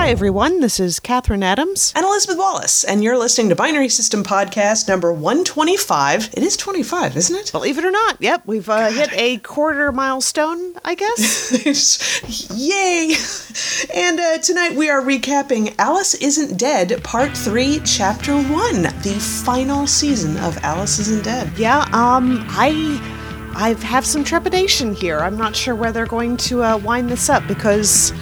Hi, everyone. This is Catherine Adams. And Elizabeth Wallace, and you're listening to Binary System Podcast number 125. It is 25, isn't it? Believe it or not, yep, we've uh, hit a quarter milestone, I guess. Yay! And uh, tonight we are recapping Alice Isn't Dead, Part 3, Chapter 1, the final season of Alice Isn't Dead. yeah, um, I. I have some trepidation here. I'm not sure where they're going to uh, wind this up because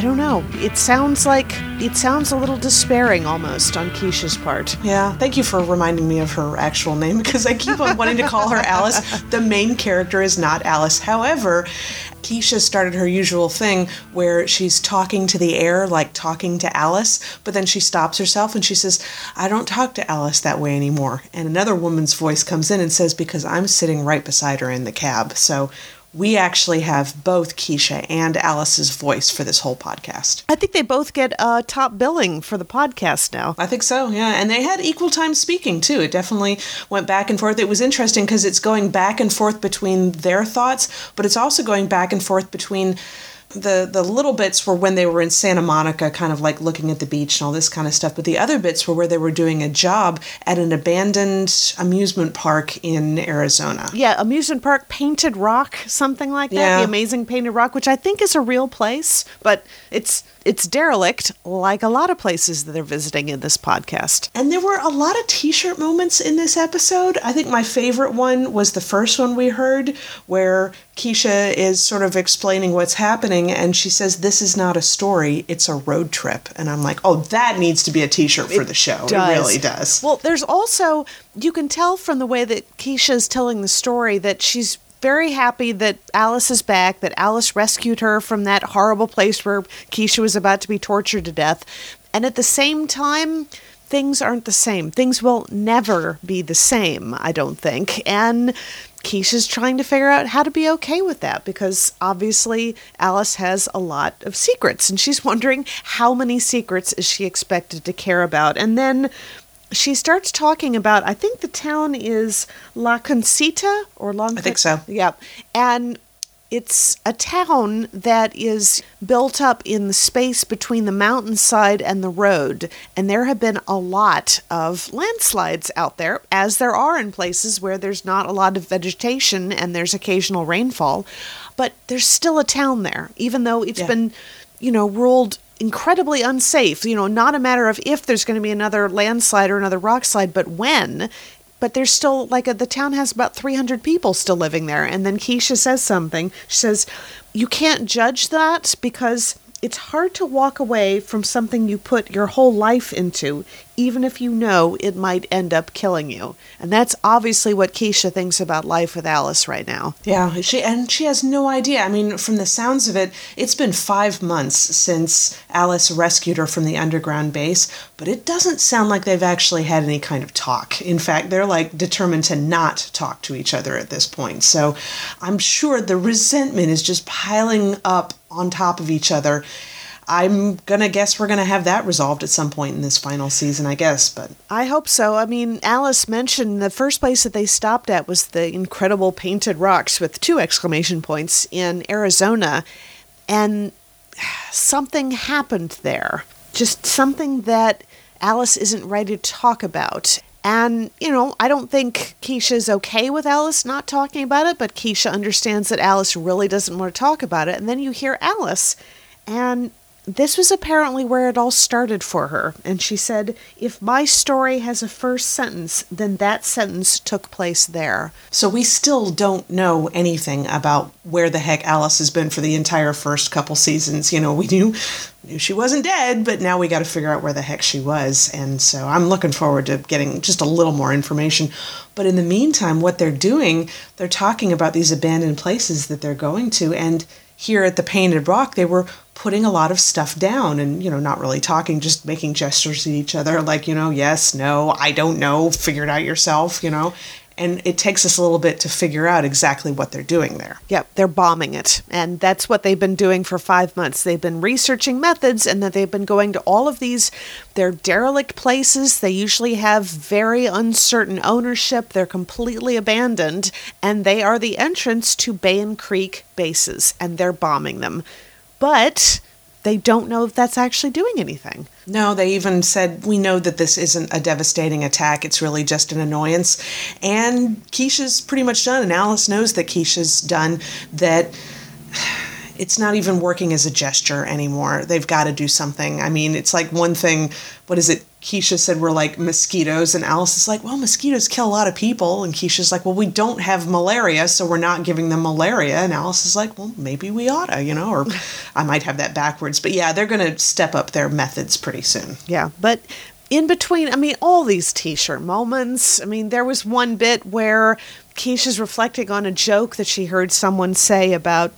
I don't know. It sounds like it sounds a little despairing almost on Keisha's part. Yeah, thank you for reminding me of her actual name because I keep on wanting to call her Alice. The main character is not Alice. However, Keisha started her usual thing where she's talking to the air, like talking to Alice, but then she stops herself and she says, I don't talk to Alice that way anymore. And another woman's voice comes in and says, Because I'm sitting right beside her in the cab. So we actually have both Keisha and Alice's voice for this whole podcast. I think they both get uh, top billing for the podcast now. I think so, yeah. And they had equal time speaking too. It definitely went back and forth. It was interesting because it's going back and forth between their thoughts, but it's also going back and forth between the the little bits were when they were in Santa Monica, kind of like looking at the beach and all this kind of stuff. But the other bits were where they were doing a job at an abandoned amusement park in Arizona. Yeah, amusement park, Painted Rock, something like that. Yeah. The amazing Painted Rock, which I think is a real place, but it's it's derelict, like a lot of places that they're visiting in this podcast. And there were a lot of t-shirt moments in this episode. I think my favorite one was the first one we heard where Keisha is sort of explaining what's happening and she says this is not a story, it's a road trip. And I'm like, "Oh, that needs to be a t-shirt for the show." It really does. Well, there's also you can tell from the way that Keisha's telling the story that she's very happy that Alice is back, that Alice rescued her from that horrible place where Keisha was about to be tortured to death. And at the same time, things aren't the same. Things will never be the same, I don't think. And Keisha's trying to figure out how to be okay with that because obviously Alice has a lot of secrets and she's wondering how many secrets is she expected to care about. And then she starts talking about I think the town is La Concita or Long I think so. Yeah. And it's a town that is built up in the space between the mountainside and the road. And there have been a lot of landslides out there, as there are in places where there's not a lot of vegetation and there's occasional rainfall. But there's still a town there, even though it's Yeah. been, you know, ruled incredibly unsafe. You know, not a matter of if there's going to be another landslide or another rock slide, but when. But there's still like a, the town has about 300 people still living there. And then Keisha says something. She says, You can't judge that because it's hard to walk away from something you put your whole life into, even if you know it might end up killing you. And that's obviously what Keisha thinks about life with Alice right now. Yeah, she and she has no idea. I mean, from the sounds of it, it's been five months since Alice rescued her from the underground base, but it doesn't sound like they've actually had any kind of talk. In fact, they're like determined to not talk to each other at this point. So I'm sure the resentment is just piling up on top of each other. I'm gonna guess we're gonna have that resolved at some point in this final season, I guess, but I hope so. I mean, Alice mentioned the first place that they stopped at was the incredible painted rocks with two exclamation points in Arizona. And something happened there. Just something that Alice isn't ready to talk about. And, you know, I don't think Keisha's okay with Alice not talking about it, but Keisha understands that Alice really doesn't want to talk about it. And then you hear Alice, and this was apparently where it all started for her. And she said, If my story has a first sentence, then that sentence took place there. So we still don't know anything about where the heck Alice has been for the entire first couple seasons. You know, we knew she wasn't dead, but now we got to figure out where the heck she was. And so I'm looking forward to getting just a little more information. But in the meantime, what they're doing, they're talking about these abandoned places that they're going to and here at the Painted Rock, they were putting a lot of stuff down and, you know, not really talking, just making gestures at each other, like, you know, yes, no, I don't know, figure it out yourself, you know. And it takes us a little bit to figure out exactly what they're doing there. Yep, they're bombing it. And that's what they've been doing for five months. They've been researching methods and that they've been going to all of these, they're derelict places. They usually have very uncertain ownership. They're completely abandoned. And they are the entrance to Bay and Creek bases. And they're bombing them. But they don't know if that's actually doing anything. No, they even said, We know that this isn't a devastating attack. It's really just an annoyance. And Keisha's pretty much done, and Alice knows that Keisha's done, that it's not even working as a gesture anymore. They've got to do something. I mean, it's like one thing, what is it? Keisha said we're like mosquitoes, and Alice is like, well, mosquitoes kill a lot of people. And Keisha's like, well, we don't have malaria, so we're not giving them malaria. And Alice is like, well, maybe we oughta, you know, or I might have that backwards. But yeah, they're going to step up their methods pretty soon. Yeah, but in between, I mean, all these t shirt moments. I mean, there was one bit where Keisha's reflecting on a joke that she heard someone say about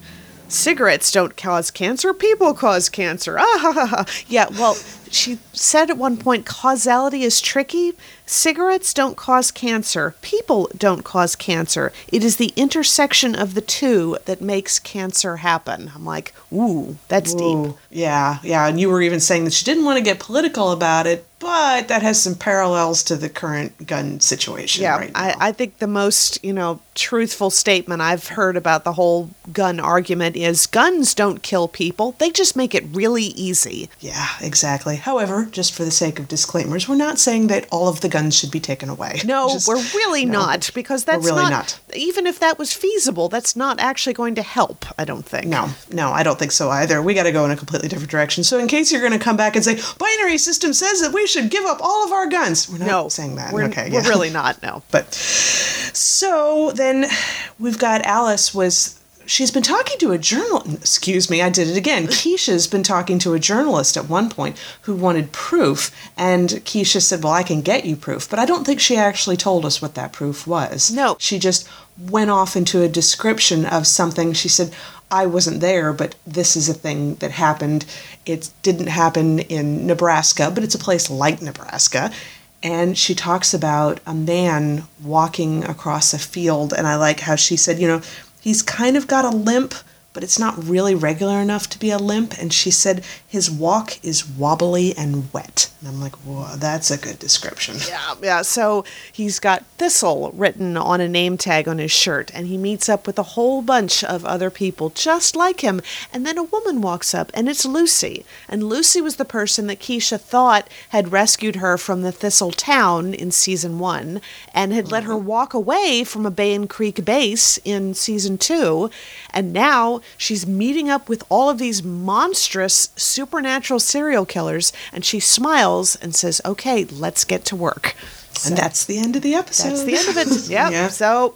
cigarettes don't cause cancer, people cause cancer. Ah, ha, ha, ha. Yeah, well, she said at one point causality is tricky. Cigarettes don't cause cancer, people don't cause cancer. It is the intersection of the two that makes cancer happen. I'm like, ooh, that's Ooh, deep. Yeah, yeah. And you were even saying that she didn't want to get political about it, but that has some parallels to the current gun situation Yeah, right now. I, I think the most, you know, truthful statement I've heard about the whole gun argument is guns don't kill people, they just make it really easy. yeah, exactly. However, just for the sake of disclaimers, we're not saying that all of the guns should be taken away. No, Just- we're really no. not because that's really not, not. even if that was feasible, that's not actually going to help, I don't think. No, no, I don't think so either. We got to go in a completely different direction. So, in case you're going to come back and say, binary system says that we should give up all of our guns, we're not No, saying that. We're, okay, we're yeah. really not, no. But so then we've got Alice was she's been talking to a journal excuse me, I did it again. Keisha's been talking to a journalist at one point who wanted proof and Keisha said, "Well, I can get you proof." But I don't think she actually told us what that proof was. No. She just went off into a description of something. She said, I wasn't there, but this is a thing that happened. It didn't happen in Nebraska, but it's a place like Nebraska. And she talks about a man walking across a field. And I like how she said, you know, he's kind of got a limp, but it's not really regular enough to be a limp. And she said his walk is wobbly and wet. And I'm like, whoa, that's a good description. Yeah, yeah. So he's got Thistle written on a name tag on his shirt, and he meets up with a whole bunch of other people just like him. And then a woman walks up, and it's Lucy. And Lucy was the person that Keisha thought had rescued her from the Thistle town in season one and had let her mm-hmm. walk away from a Bay and Creek base in season two. And now she's meeting up with all of these monstrous supernatural serial killers, and she smiles and says, Okay, let's get to work. And that's the end of the episode. That's the end of it. Yep. Yeah. So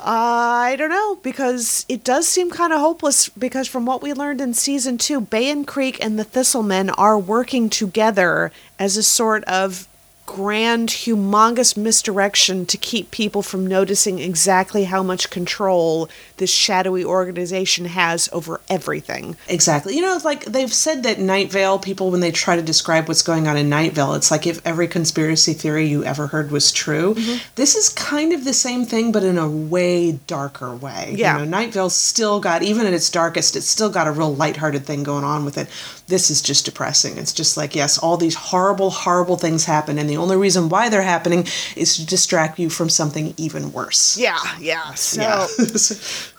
uh, I don't know because it does seem kind of hopeless because from what we learned in season two, Bay and Creek and the Thistlemen are working together as a sort of grand, humongous misdirection to keep people from noticing exactly how much control this shadowy organization has over everything. Exactly. You know, it's like they've said that Night Vale, people, when they try to describe what's going on in Night Vale, it's like if every conspiracy theory you ever heard was true. Mm-hmm. This is kind of the same thing, but in a way darker way. Yeah. You know, Night Vale's still got, even at its darkest, it's still got a real lighthearted thing going on with it. This is just depressing. It's just like, yes, all these horrible, horrible things happen, and the only reason why they're happening is to distract you from something even worse. Yeah, yeah. So Yeah.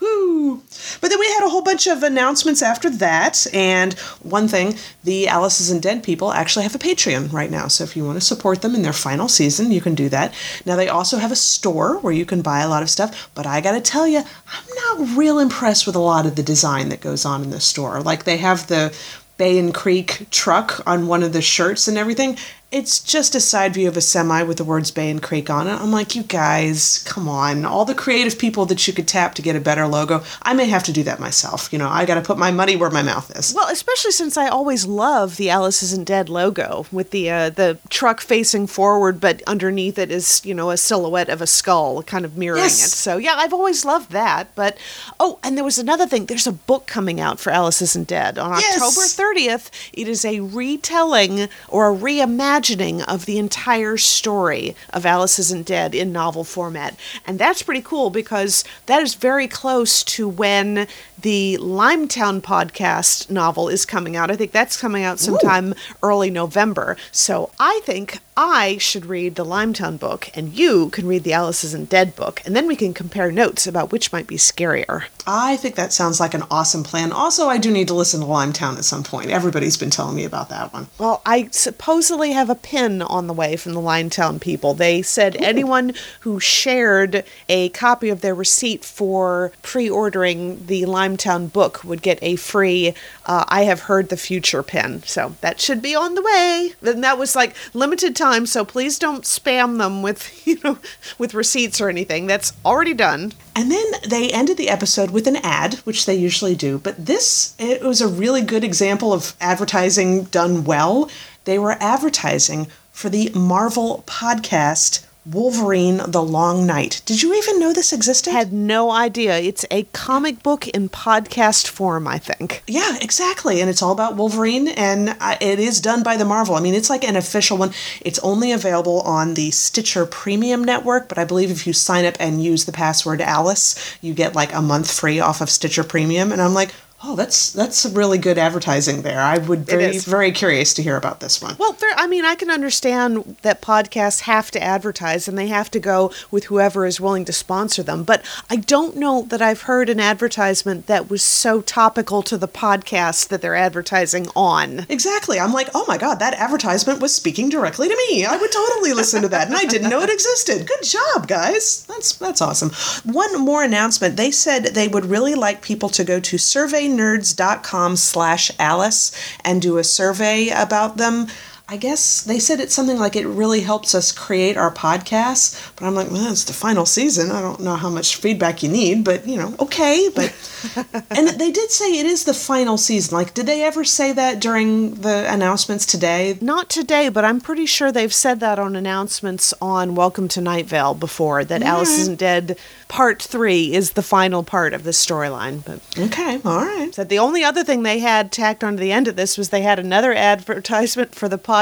Woo. But then we had a whole bunch of announcements after that. And one thing, the Alice's Isn't Dead people actually have a Patreon right now. So if you want to support them in their final season, you can do that. Now, they also have a store where you can buy a lot of stuff. But I got to tell you, I'm not real impressed with a lot of the design that goes on in the store. Like they have the Bay and Creek truck on one of the shirts and everything. It's just a side view of a semi with the words Bay and Creek on it. I'm like, you guys, come on. All the creative people that you could tap to get a better logo. I may have to do that myself. You know, I got to put my money where my mouth is. Well, especially since I always love the Alice Isn't Dead logo with the uh, the truck facing forward, but underneath it is you know a silhouette of a skull, kind of mirroring Yes. it. So yeah, I've always loved that. But oh, and there was another thing. There's a book coming out for Alice Isn't Dead on Yes. October 30th. It is a retelling or a reimagining of the entire story of Alice Isn't Dead in novel format. And that's pretty cool because that is very close to when the Limetown podcast novel is coming out. I think that's coming out sometime early November. So I think I should read the Limetown book and you can read the Alice Isn't Dead book. And then we can compare notes about which might be scarier. I think that sounds like an awesome plan. Also, I do need to listen to Limetown at some point. Everybody's been telling me about that one. Well, I supposedly have a pin on the way from the Limetown people. They said Ooh. anyone who shared a copy of their receipt for pre ordering the Limetown book would get a free uh, I Have Heard the Future pin. So that should be on the way. And that was like limited time, so please don't spam them with, you know, with receipts or anything. That's already done. And then they ended the episode with an ad, which they usually do. But this, it was a really good example of advertising done well. They were advertising for the Marvel podcast Wolverine The Long Night. Did you even know this existed? Had no idea. It's a comic book in podcast form, I think. Yeah, exactly. And it's all about Wolverine, and it is done by the Marvel. I mean, it's like an official one. It's only available on the Stitcher Premium Network, but I believe if you sign up and use the password Alice, you get like a month free off of Stitcher Premium. And I'm like, Oh, that's that's really good advertising there. I would be very curious to hear about this one. Well, I mean, I can understand that podcasts have to advertise and they have to go with whoever is willing to sponsor them. But I don't know that I've heard an advertisement that was so topical to the podcast that they're advertising on. Exactly. I'm like, oh my god, that advertisement was speaking directly to me. I would totally listen to that, and I didn't know it existed. Good job, guys. That's that's awesome. One more announcement. They said they would really like people to go to survey surveynerds.com slash Alice and do a survey about them. I guess they said it's something like it really helps us create our podcasts. But I'm like, well, it's the final season. I don't know how much feedback you need, but you know, okay. But and they did say it is the final season. Like, did they ever say that during the announcements today? Not today, but I'm pretty sure they've said that on announcements on Welcome to Night Vale before that Alice Isn't Dead Part Three is the final part of the storyline. But okay, all right. Said the only other thing they had tacked onto the end of this was they had another advertisement for the podcast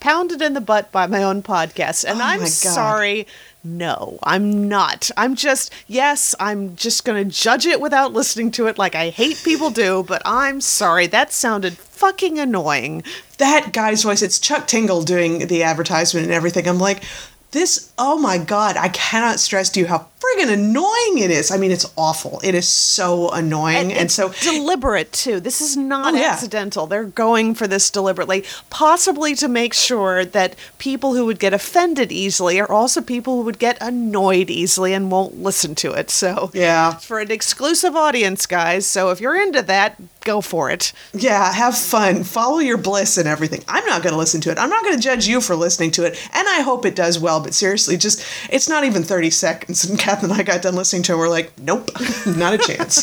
pounded in the butt by my own podcast. And oh I'm sorry. No, I'm not. I'm just, yes, I'm just going to judge it without listening to it like I hate people do, but I'm sorry. That sounded fucking annoying. That guy's voice, it's Chuck Tingle doing the advertisement and everything. I'm like, this, oh my God, I cannot stress to you how friggin' annoying it is. I mean, it's awful. It is so annoying. And, and so deliberate too. This is not oh, yeah. accidental. They're going for this deliberately, possibly to make sure that people who would get offended easily are also people who would get annoyed easily and won't listen to it. So, yeah. For an exclusive audience, guys. So if you're into that, go for it. Yeah, have fun. Follow your bliss and everything. I'm not going to listen to it. I'm not going to judge you for listening to it. And I hope it does well, but seriously, just it's not even 30 seconds and Kath and I got done listening to it. We're like, nope, not a chance.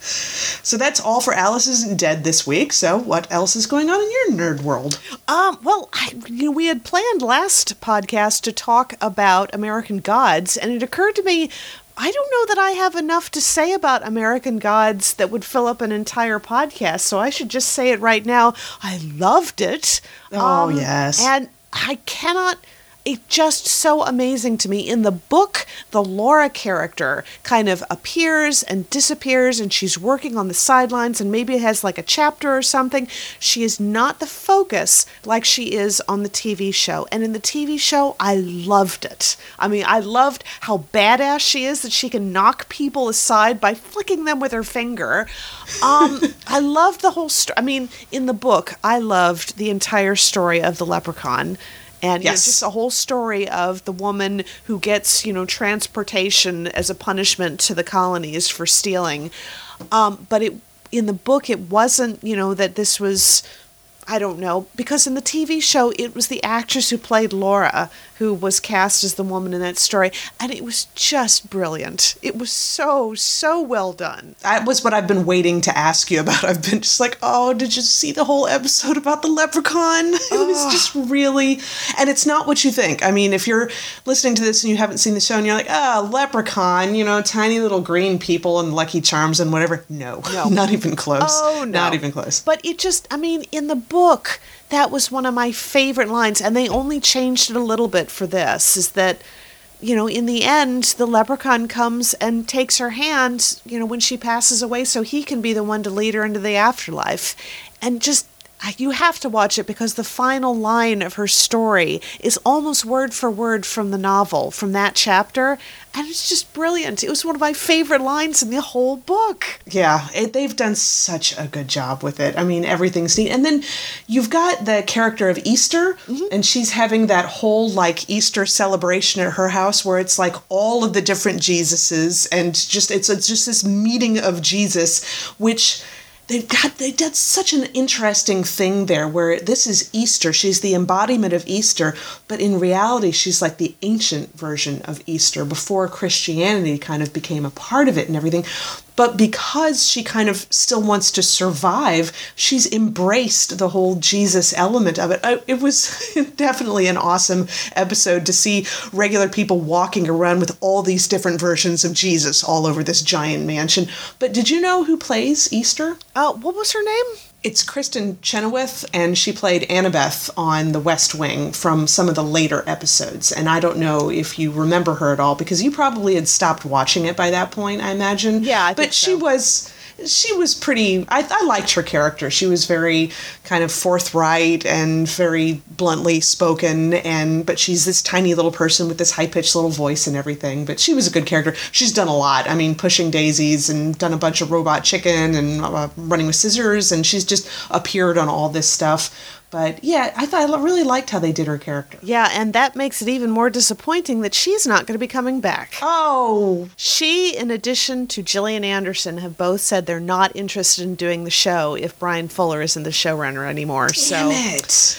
so that's all for Alice Isn't Dead this week. So what else is going on in your nerd world? Um, well, I, you know, we had planned last podcast to talk about American Gods, and it occurred to me I don't know that I have enough to say about American Gods that would fill up an entire podcast, so I should just say it right now. I loved it. Oh, um, yes. And I cannot it's just so amazing to me. In the book, the Laura character kind of appears and disappears, and she's working on the sidelines, and maybe it has like a chapter or something. She is not the focus like she is on the TV show. And in the TV show, I loved it. I mean, I loved how badass she is that she can knock people aside by flicking them with her finger. Um, I loved the whole story. I mean, in the book, I loved the entire story of the leprechaun and yes. you know, just a whole story of the woman who gets you know transportation as a punishment to the colonies for stealing um, but it in the book it wasn't you know that this was I don't know because in the TV show it was the actress who played Laura who was cast as the woman in that story and it was just brilliant. It was so so well done. That was what I've been waiting to ask you about. I've been just like, "Oh, did you see the whole episode about the leprechaun?" It was just really and it's not what you think. I mean, if you're listening to this and you haven't seen the show and you're like, "Oh, leprechaun, you know, tiny little green people and lucky charms and whatever." No. No. not even close. Oh, no. Not even close. But it just I mean, in the book book, that was one of my favorite lines, and they only changed it a little bit for this. Is that you know, in the end, the leprechaun comes and takes her hand, you know, when she passes away, so he can be the one to lead her into the afterlife. And just you have to watch it because the final line of her story is almost word for word from the novel, from that chapter. And it's just brilliant. It was one of my favorite lines in the whole book. Yeah, it, they've done such a good job with it. I mean, everything's neat. And then you've got the character of Easter, mm-hmm. and she's having that whole like Easter celebration at her house where it's like all of the different Jesuses and just it's, it's just this meeting of Jesus, which they've got they did such an interesting thing there where this is Easter. She's the embodiment of Easter, but in reality she's like the ancient version of Easter before Christianity kind of became a part of it and everything. But because she kind of still wants to survive, she's embraced the whole Jesus element of it. It was definitely an awesome episode to see regular people walking around with all these different versions of Jesus all over this giant mansion. But did you know who plays Easter? Uh, what was her name? It's Kristin Chenoweth, and she played Annabeth on The West Wing from some of the later episodes. And I don't know if you remember her at all because you probably had stopped watching it by that point, I imagine. Yeah, I but she so. was she was pretty I, I liked her character. She was very kind of forthright and very bluntly spoken and but she's this tiny little person with this high-pitched little voice and everything but she was a good character. She's done a lot. I mean pushing daisies and done a bunch of robot chicken and uh, running with scissors and she's just appeared on all this stuff but yeah, I thought I really liked how they did her character. Yeah, and that makes it even more disappointing that she's not going to be coming back. Oh. She, in addition to Gillian Anderson, have both said they're not interested in doing the show if Bryan Fuller isn't the showrunner anymore. Damn so. it.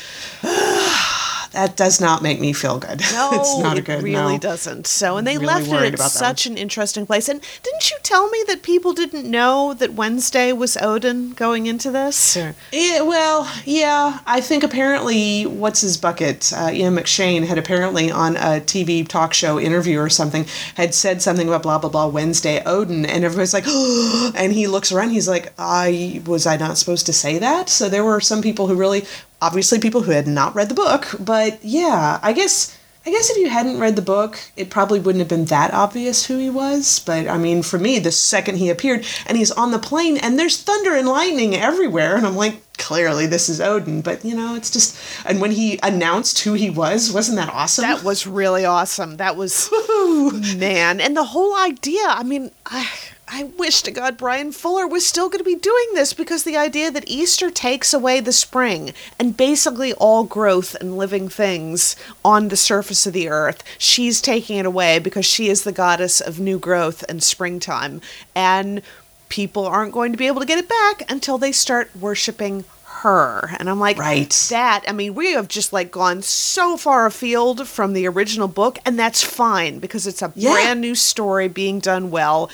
That does not make me feel good. No, it's not a good. It really no. doesn't. So, and they really left it at such an interesting place. And didn't you tell me that people didn't know that Wednesday was Odin going into this? Yeah, well, yeah. I think apparently, what's his bucket? Uh, Ian McShane had apparently on a TV talk show interview or something had said something about blah blah blah Wednesday Odin, and everybody's like, and he looks around. He's like, I was I not supposed to say that? So there were some people who really obviously people who had not read the book, but yeah, I guess I guess if you hadn't read the book, it probably wouldn't have been that obvious who he was. But I mean, for me, the second he appeared and he's on the plane and there's thunder and lightning everywhere, and I'm like, clearly this is Odin. But you know, it's just. And when he announced who he was, wasn't that awesome? That was really awesome. That was man, and the whole idea. I mean, I I wish to God Bryan Fuller was still going to be doing this because the idea that Easter takes away the spring and basically all growth and living things on the surface of the earth, she's taking it away because she is the goddess of new growth and springtime. And people aren't going to be able to get it back until they start worshiping her. And I'm like, right. That, I mean, we have just like gone so far afield from the original book, and that's fine because it's a yeah. brand new story being done well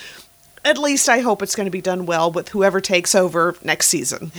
at least I hope it's going to be done well with whoever takes over next season.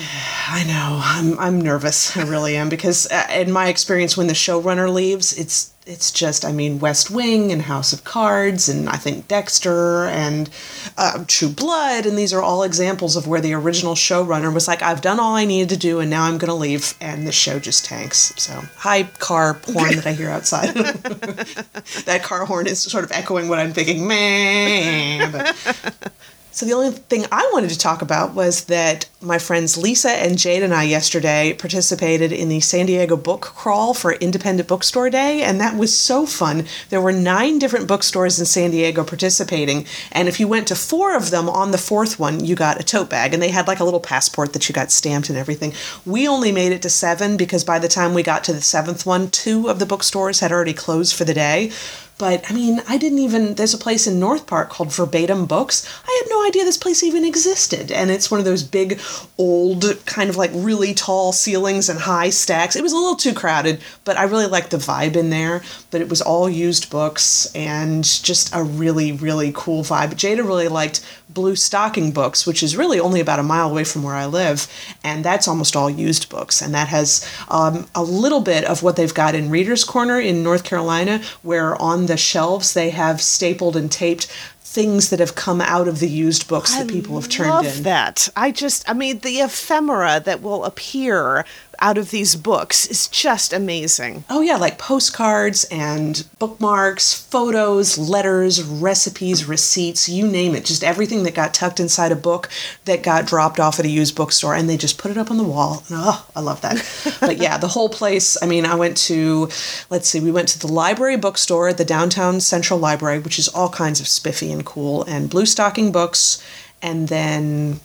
I know. I'm I'm nervous. I really am because uh, in my experience when the showrunner leaves, it's it's just I mean West Wing and House of Cards and I think Dexter and uh, True Blood and these are all examples of where the original showrunner was like I've done all I needed to do and now I'm going to leave and the show just tanks. So hi car horn that I hear outside. that car horn is sort of echoing what I'm thinking. Man. But so the only thing I wanted to talk about was that my friends Lisa and Jade and I yesterday participated in the San Diego book crawl for Independent Bookstore Day, and that was so fun. There were nine different bookstores in San Diego participating, and if you went to four of them on the fourth one, you got a tote bag, and they had like a little passport that you got stamped and everything. We only made it to seven because by the time we got to the seventh one, two of the bookstores had already closed for the day. But I mean, I didn't even. There's a place in North Park called Verbatim Books. I had no idea this place even existed. And it's one of those big, old, kind of like really tall ceilings and high stacks. It was a little too crowded, but I really liked the vibe in there. But it was all used books and just a really, really cool vibe. Jada really liked Bluestocking Books, which is really only about a mile away from where I live. And that's almost all used books. And that has um, a little bit of what they've got in Reader's Corner in North Carolina, where on the shelves they have stapled and taped things that have come out of the used books that people have turned love in. That I just, I mean, the ephemera that will appear out of these books is just amazing. Oh, yeah, like postcards and bookmarks, photos, letters, recipes, receipts, you name it. Just everything that got tucked inside a book that got dropped off at a used bookstore, and they just put it up on the wall. And, oh, I love that. but yeah, the whole place. I mean, I went to, let's see, we went to the library bookstore at the downtown Central Library, which is all kinds of spiffy and cool, and Bluestocking Books, and then.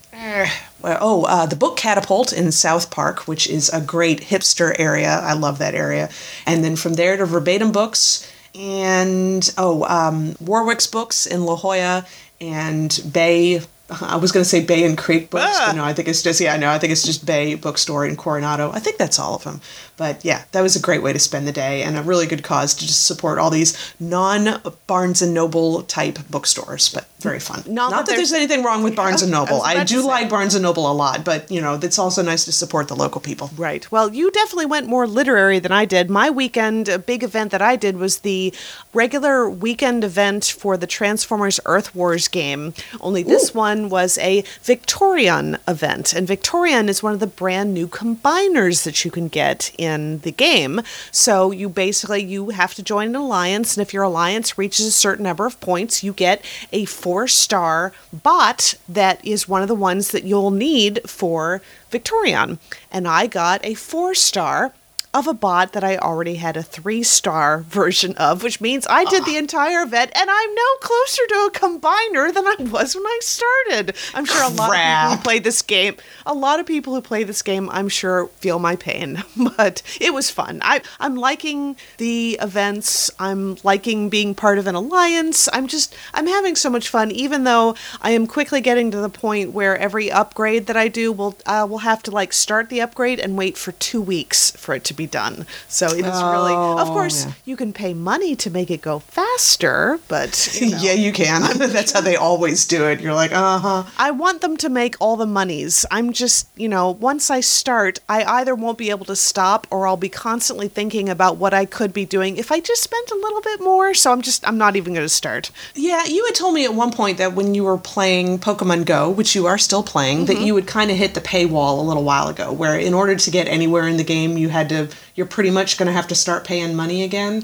Well, oh, uh, the Book Catapult in South Park, which is a great hipster area. I love that area. And then from there to Verbatim Books and, oh, um, Warwick's Books in La Jolla and Bay I was going to say Bay and Creek Books, ah. but no, I think it's just yeah, no, I think it's just Bay Bookstore in Coronado. I think that's all of them. But yeah, that was a great way to spend the day and a really good cause to just support all these non Barnes and Noble type bookstores. But very fun. Not, Not that, that there's anything wrong with Barnes and Noble. I, I do like Barnes and Noble a lot, but you know, it's also nice to support the local people. Right. Well, you definitely went more literary than I did. My weekend, a big event that I did was the regular weekend event for the Transformers Earth Wars game. Only this Ooh. one was a Victorion event, and Victorion is one of the brand new combiners that you can get in the game. So you basically you have to join an alliance, and if your alliance reaches a certain number of points, you get a four star bot that is one of the ones that you'll need for Victorion. And I got a four star of a bot that I already had a three star version of, which means I did the entire event and I'm no closer to a combiner than I was when I started. I'm sure a lot of people who play this game, a lot of people who play this game, I'm sure feel my pain, but it was fun. I, I'm liking the events. I'm liking being part of an alliance. I'm just, I'm having so much fun, even though I am quickly getting to the point where every upgrade that I do will, uh, will have to like start the upgrade and wait for two weeks for it to be be done. So it is oh, really, of oh, course, yeah. you can pay money to make it go faster, but you know. yeah, you can. That's how they always do it. You're like, uh huh. I want them to make all the monies. I'm just, you know, once I start, I either won't be able to stop or I'll be constantly thinking about what I could be doing if I just spent a little bit more. So I'm just, I'm not even going to start. Yeah, you had told me at one point that when you were playing Pokemon Go, which you are still playing, mm-hmm. that you would kind of hit the paywall a little while ago, where in order to get anywhere in the game, you had to you're pretty much going to have to start paying money again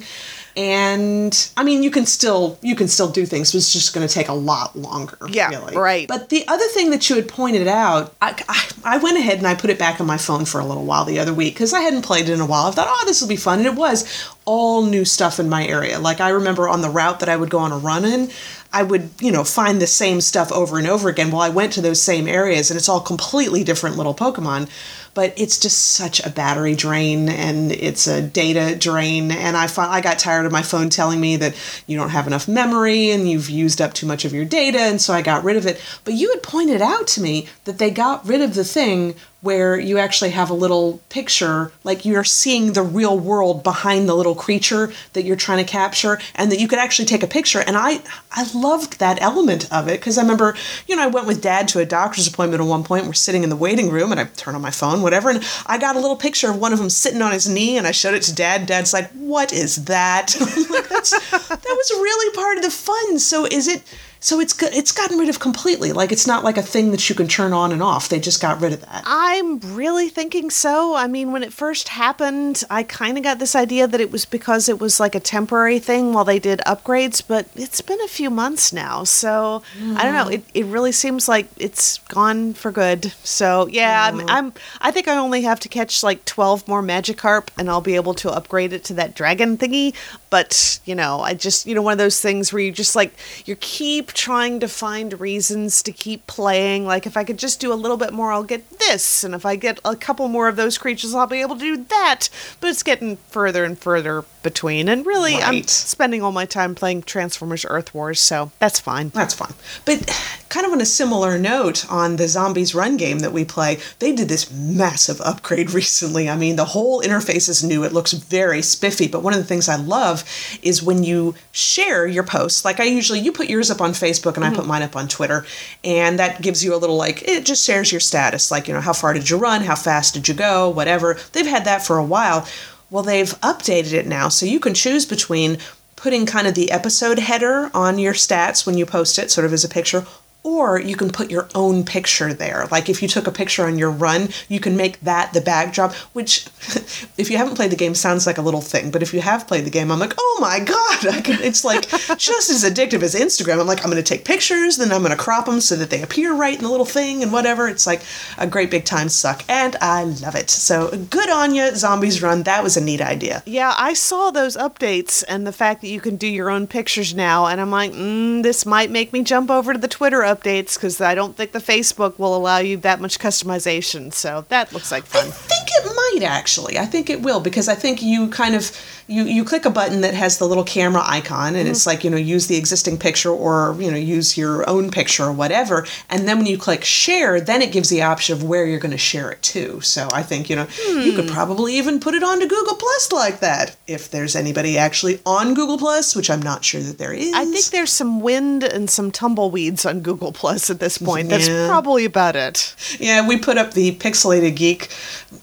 and I mean you can still you can still do things, but it's just going to take a lot longer. Yeah, really. right. But the other thing that you had pointed out, I, I, I went ahead and I put it back on my phone for a little while the other week because I hadn't played it in a while. I thought, oh, this will be fun, and it was all new stuff in my area. Like I remember on the route that I would go on a run in, I would, you know, find the same stuff over and over again. Well, I went to those same areas and it's all completely different little Pokemon but it's just such a battery drain and it's a data drain. And I I got tired of my phone telling me that you don't have enough memory and you've used up too much of your data, and so I got rid of it. But you had pointed out to me that they got rid of the thing where you actually have a little picture, like you're seeing the real world behind the little creature that you're trying to capture, and that you could actually take a picture. And I, I loved that element of it because I remember, you know, I went with dad to a doctor's appointment at one point. We're sitting in the waiting room, and I turn on my phone, whatever, and I got a little picture of one of them sitting on his knee, and I showed it to dad. Dad's like, "What is that?" like, That's that was really part of the fun. So is it? So it's it's gotten rid of completely. Like it's not like a thing that you can turn on and off. They just got rid of that. I'm really thinking so. I mean, when it first happened, I kind of got this idea that it was because it was like a temporary thing while they did upgrades, but it's been a few months now. So mm. I don't know. It, it really seems like it's gone for good. So yeah, mm. I'm, I'm I think I only have to catch like 12 more Magikarp and I'll be able to upgrade it to that dragon thingy. But, you know, I just, you know, one of those things where you just like you keep trying to find reasons to keep playing. Like, if I could just do a little bit more, I'll get this. And if I get a couple more of those creatures, I'll be able to do that. But it's getting further and further between. And really, right. I'm spending all my time playing Transformers Earth Wars, so that's fine. That's fine. But kind of on a similar note, on the Zombies Run game that we play, they did this massive upgrade recently. I mean, the whole interface is new. It looks very spiffy. But one of the things I love is when you share your posts, like I usually, you put yours up on Facebook and mm-hmm. I put mine up on Twitter, and that gives you a little like, it just shares your status, like, you know, how far did you run? How fast did you go? Whatever. They've had that for a while. Well, they've updated it now, so you can choose between putting kind of the episode header on your stats when you post it, sort of as a picture, or you can put your own picture there. Like if you took a picture on your run, you can make that the backdrop, which if you haven't played the game sounds like a little thing, but if you have played the game, I'm like, "Oh my god, can, it's like just as addictive as Instagram." I'm like, "I'm going to take pictures, then I'm going to crop them so that they appear right in the little thing and whatever." It's like a great big time suck, and I love it. So, good on you, Zombies Run. That was a neat idea. Yeah, I saw those updates and the fact that you can do your own pictures now, and I'm like, mm, this might make me jump over to the Twitter updates because I don't think the Facebook will allow you that much customization. So that looks like fun. I think it might actually. I think it will because I think you kind of you you click a button that has the little camera icon and mm-hmm. it's like you know use the existing picture or you know use your own picture or whatever and then when you click share then it gives the option of where you're going to share it to so i think you know hmm. you could hmm. probably even put it onto google plus like that if there's anybody actually on google plus which i'm not sure that there is i think there's some wind and some tumbleweeds on google plus at this point yeah. that's probably about it yeah we put up the pixelated geek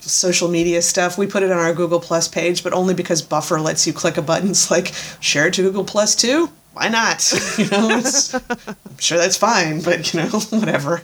social media stuff we put it on our google plus page but only because buffer lets you click a button. It's like share it to Google Plus too. Why not? You know, I'm sure that's fine, but you know, whatever.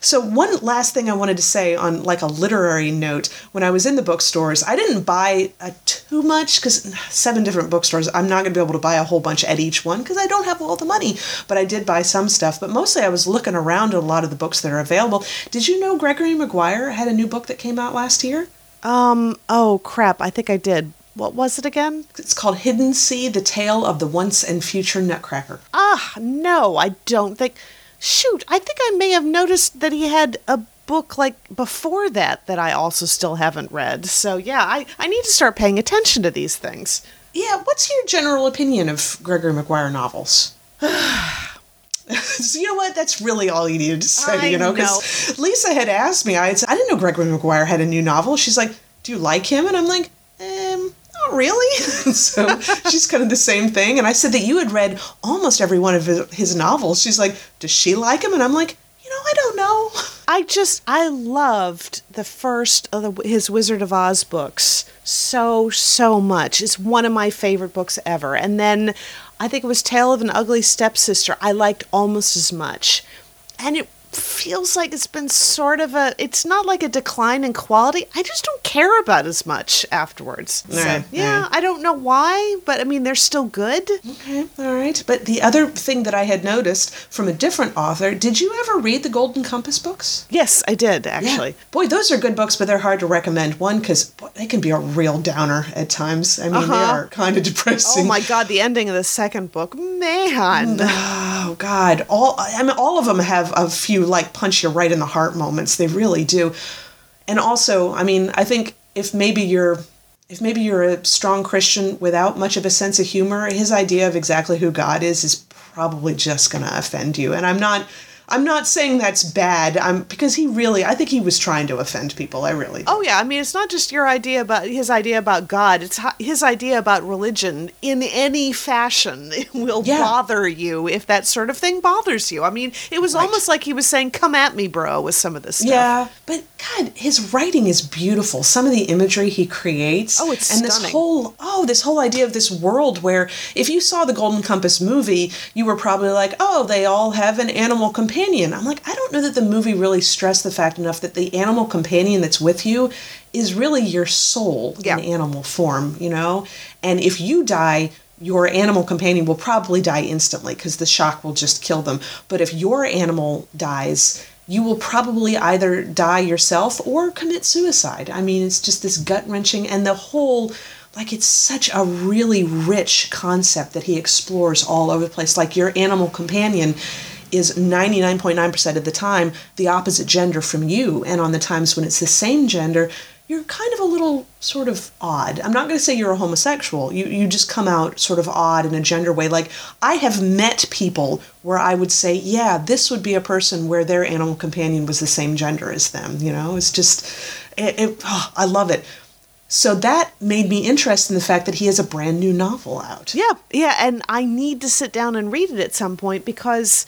So one last thing I wanted to say on like a literary note, when I was in the bookstores, I didn't buy uh, too much because seven different bookstores, I'm not going to be able to buy a whole bunch at each one because I don't have all the money. But I did buy some stuff. But mostly I was looking around at a lot of the books that are available. Did you know Gregory Maguire had a new book that came out last year? Um. Oh crap! I think I did. What was it again? It's called Hiddensee The Tale of the Once and Future Nutcracker. Ah, no, I don't think. Shoot, I think I may have noticed that he had a book like before that that I also still haven't read. So, yeah, I, I need to start paying attention to these things. Yeah, what's your general opinion of Gregory Maguire novels? so you know what? That's really all you needed to say. I you know, because Lisa had asked me. I had said, I didn't know Gregory Maguire had a new novel. She's like, "Do you like him?" And I'm like, um, really? so she's kind of the same thing. And I said that you had read almost every one of his novels. She's like, does she like him? And I'm like, you know, I don't know. I just, I loved the first of the, his Wizard of Oz books so, so much. It's one of my favorite books ever. And then I think it was Tale of an Ugly Stepsister, I liked almost as much. And it feels like it's been sort of a it's not like a decline in quality. I just don't care about as much afterwards. So, right, yeah right. i don't know why but i mean they're still good. Okay all right. But the other thing that i had noticed from a different author did you ever read the golden compass books? Yes i did actually. Yeah. boy those are good books but they're hard to recommend. One because they can be a real downer at times. I mean uh-huh. they are kind of depressing. Oh my god the ending of the second book man. Oh god. All i mean all of them have a few like punch you right in the heart moments. They really do. And also, I mean, I think if maybe you're if maybe you're a strong Christian without much of a sense of humor, his idea of exactly who God is is probably just going to offend you. And I'm not I'm not saying that's bad. I'm because he really I think he was trying to offend people. I really. Oh yeah, I mean it's not just your idea about his idea about God. It's his idea about religion in any fashion it will yeah. bother you if that sort of thing bothers you. I mean, it was right. almost like he was saying come at me, bro, with some of this stuff. Yeah, but god, his writing is beautiful. Some of the imagery he creates Oh, it's and stunning. this whole oh, this whole idea of this world where if you saw the Golden Compass movie, you were probably like, "Oh, they all have an animal companion." Companion. I'm like, I don't know that the movie really stressed the fact enough that the animal companion that's with you is really your soul yeah. in animal form, you know? And if you die, your animal companion will probably die instantly because the shock will just kill them. But if your animal dies, you will probably either die yourself or commit suicide. I mean, it's just this gut wrenching, and the whole like it's such a really rich concept that he explores all over the place. Like your animal companion is 99.9% of the time the opposite gender from you. And on the times when it's the same gender, you're kind of a little sort of odd. I'm not going to say you're a homosexual. You you just come out sort of odd in a gender way. Like I have met people where I would say, yeah, this would be a person where their animal companion was the same gender as them. You know, it's just, it, it oh, I love it. So that made me interested in the fact that he has a brand new novel out. Yeah, yeah, and I need to sit down and read it at some point because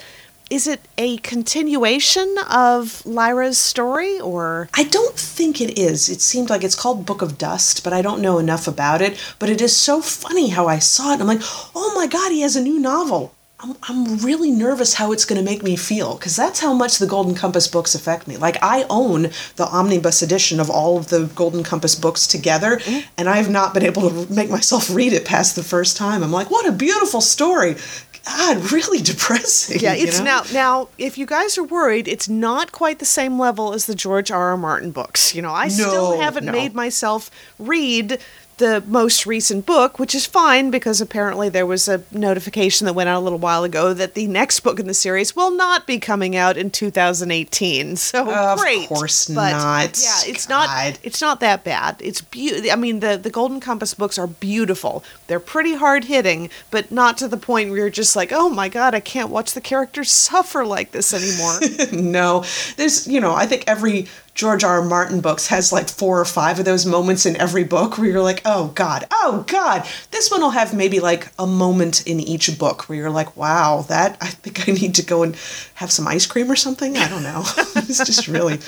is it a continuation of Lyra's story or I don't think it is. It seemed like it's called Book of Dust, but I don't know enough about it, but it is so funny how I saw it. I'm like, "Oh my god, he has a new novel." I'm, I'm really nervous how it's going to make me feel because that's how much the Golden Compass books affect me. Like, I own the omnibus edition of all of the Golden Compass books together, mm-hmm. and I've not been able to make myself read it past the first time. I'm like, what a beautiful story. God, really depressing. Yeah, it's you know? now now if you guys are worried, it's not quite the same level as the George R. R. Martin books. You know, I no, still haven't no. made myself read the most recent book, which is fine because apparently there was a notification that went out a little while ago that the next book in the series will not be coming out in 2018. So of great. Of course but not. Yeah, it's God. not it's not that bad. It's beautiful. I mean the the Golden Compass books are beautiful. They're pretty hard hitting, but not to the point where you're just like, "Oh my god, I can't watch the characters suffer like this anymore." no. There's, you know, I think every George R. R. Martin books has like four or five of those moments in every book where you're like, oh God, oh God. This one will have maybe like a moment in each book where you're like, wow, that, I think I need to go and have some ice cream or something. I don't know. it's just really,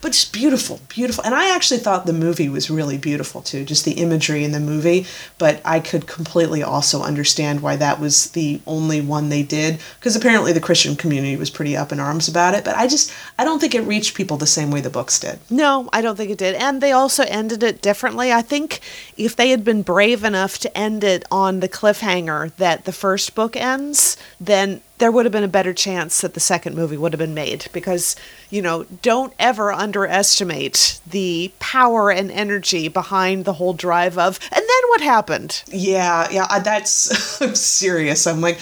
but just beautiful, beautiful. And I actually thought the movie was really beautiful too, just the imagery in the movie. But I could completely also understand why that was the only one they did because apparently the Christian community was pretty up in arms about it. But I just, I don't think it reached people the same way the books did. No, I don't think it did. And they also ended it differently. I think if they had been brave enough to end it on the cliffhanger that the first book ends, then there would have been a better chance that the second movie would have been made because, you know, don't ever underestimate the power and energy behind the whole drive of, and then what happened? Yeah, yeah, that's, I'm serious. I'm like,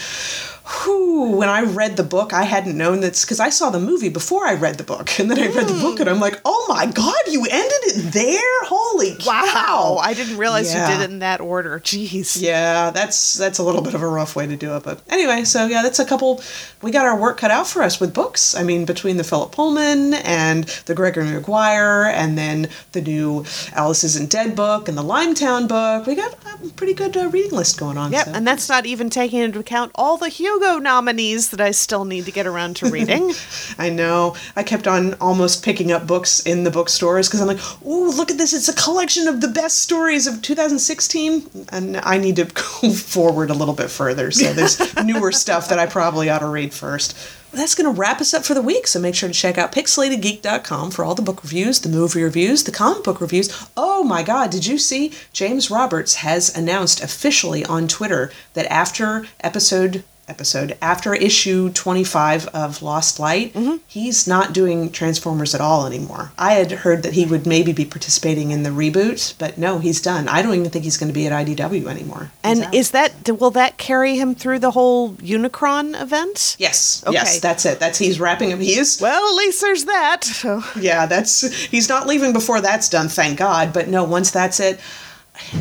whew, when I read the book, I hadn't known this because I saw the movie before I read the book. And then I read the book and I'm like, oh my God, you ended it there? Holy wow. cow. I didn't realize yeah. you did it in that order. Jeez. Yeah, that's that's a little bit of a rough way to do it. But anyway, so yeah, that's a couple, we got our work cut out for us with books. I mean, between the Philip Pullman and the Gregory Maguire and then the new Alice Isn't Dead book and the Limetown book, we got a pretty good uh, reading list going on. Yeah, so. and that's not even taking into account all the Hugo Hugo nominees that I still need to get around to reading. I know. I kept on almost picking up books in the bookstores because I'm like, oh, look at this. It's a collection of the best stories of 2016. And I need to go forward a little bit further. So there's newer stuff that I probably ought to read first that's going to wrap us up for the week. So make sure to check out pixelatedgeek.com for all the book reviews, the movie reviews, the comic book reviews. Oh my God, did you see? James Roberts has announced officially on Twitter that after episode episode after issue 25 of Lost Light, mm-hmm. he's not doing Transformers at all anymore. I had heard that he would maybe be participating in the reboot, but no, he's done. I don't even think he's going to be at IDW anymore. He's and out. is that will that carry him through the whole Unicron event? Yes. Okay. Yes, that's it. That's he's wrapping him. He is. Well, at least there's that. yeah, that's he's not leaving before that's done, thank God. But no, once that's it,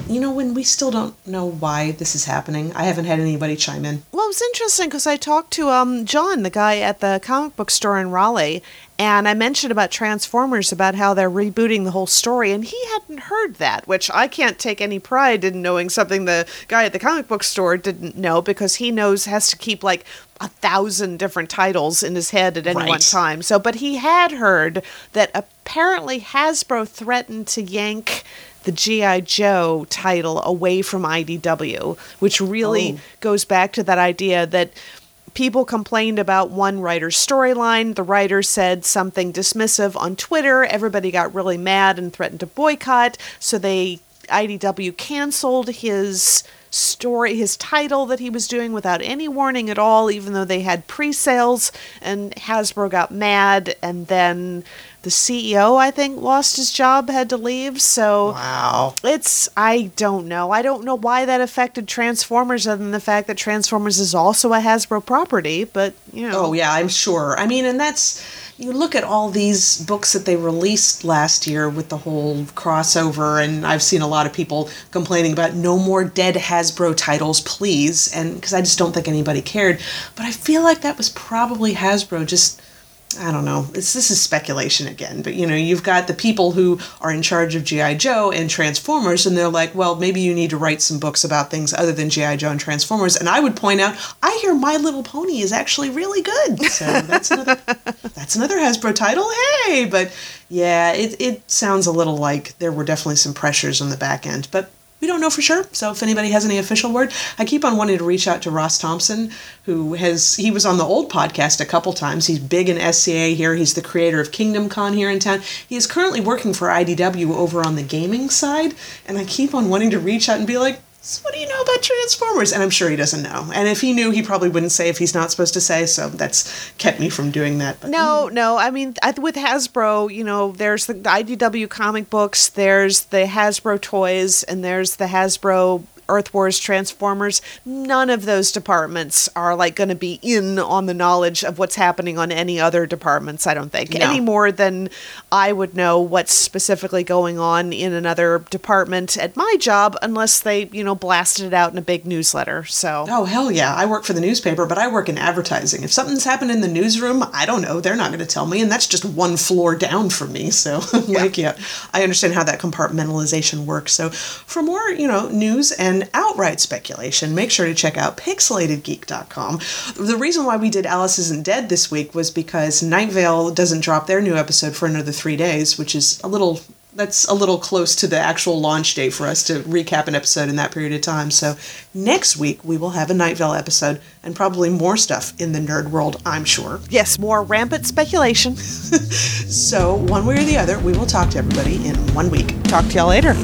you know, when we still don't know why this is happening, I haven't had anybody chime in. Well, it's interesting because I talked to um, John, the guy at the comic book store in Raleigh, and I mentioned about Transformers, about how they're rebooting the whole story, and he hadn't heard that, which I can't take any pride in knowing something the guy at the comic book store didn't know because he knows has to keep like a thousand different titles in his head at any right. one time. So, but he had heard that apparently Hasbro threatened to yank the G.I. Joe title away from IDW, which really oh. goes back to that idea that people complained about one writer's storyline. The writer said something dismissive on Twitter. Everybody got really mad and threatened to boycott. So they IDW canceled his story, his title that he was doing without any warning at all, even though they had pre sales. And Hasbro got mad, and then the CEO, I think, lost his job, had to leave. So wow, it's I don't know. I don't know why that affected Transformers, other than the fact that Transformers is also a Hasbro property. But you know, oh yeah, I'm sure. I mean, and that's you look at all these books that they released last year with the whole crossover, and I've seen a lot of people complaining about no more dead Hasbro titles, please, and because I just don't think anybody cared. But I feel like that was probably Hasbro just I don't know. It's, this is speculation again, but you know, you've got the people who are in charge of GI Joe and Transformers, and they're like, well, maybe you need to write some books about things other than GI Joe and Transformers. And I would point out, I hear My Little Pony is actually really good. So that's another that's another Hasbro title. Hey, but yeah, it it sounds a little like there were definitely some pressures on the back end, but we don't know for sure. So if anybody has any official word, I keep on wanting to reach out to Ross Thompson, who has he was on the old podcast a couple times. He's big in SCA here. He's the creator of Kingdom Con here in town. He is currently working for IDW over on the gaming side, and I keep on wanting to reach out and be like, so what do you know about Transformers? And I'm sure he doesn't know. And if he knew, he probably wouldn't say if he's not supposed to say. So that's kept me from doing that. But, no, mm. no. I mean, with Hasbro, you know, there's the IDW comic books, there's the Hasbro toys, and there's the Hasbro Earth Wars Transformers, none of those departments are like going to be in on the knowledge of what's happening on any other departments, I don't think, no. any more than I would know what's specifically going on in another department at my job unless they, you know, blasted it out in a big newsletter. So Oh, hell yeah. I work for the newspaper, but I work in advertising. If something's happened in the newsroom, I don't know, they're not going to tell me and that's just one floor down from me. So like yeah, I understand how that compartmentalization works. So for more, you know, news and outright speculation, make sure to check out pixelatedgeek.com. The reason why we did Alice Isn't Dead this week was because Night Vale doesn't drop their new episode for another three days, which is a little that's a little close to the actual launch date for us to recap an episode in that period of time. So next week we will have a Night Vale episode and probably more stuff in the nerd world, I'm sure. Yes, more rampant speculation. so one way or the other, we will talk to everybody in one week. Talk to y'all later.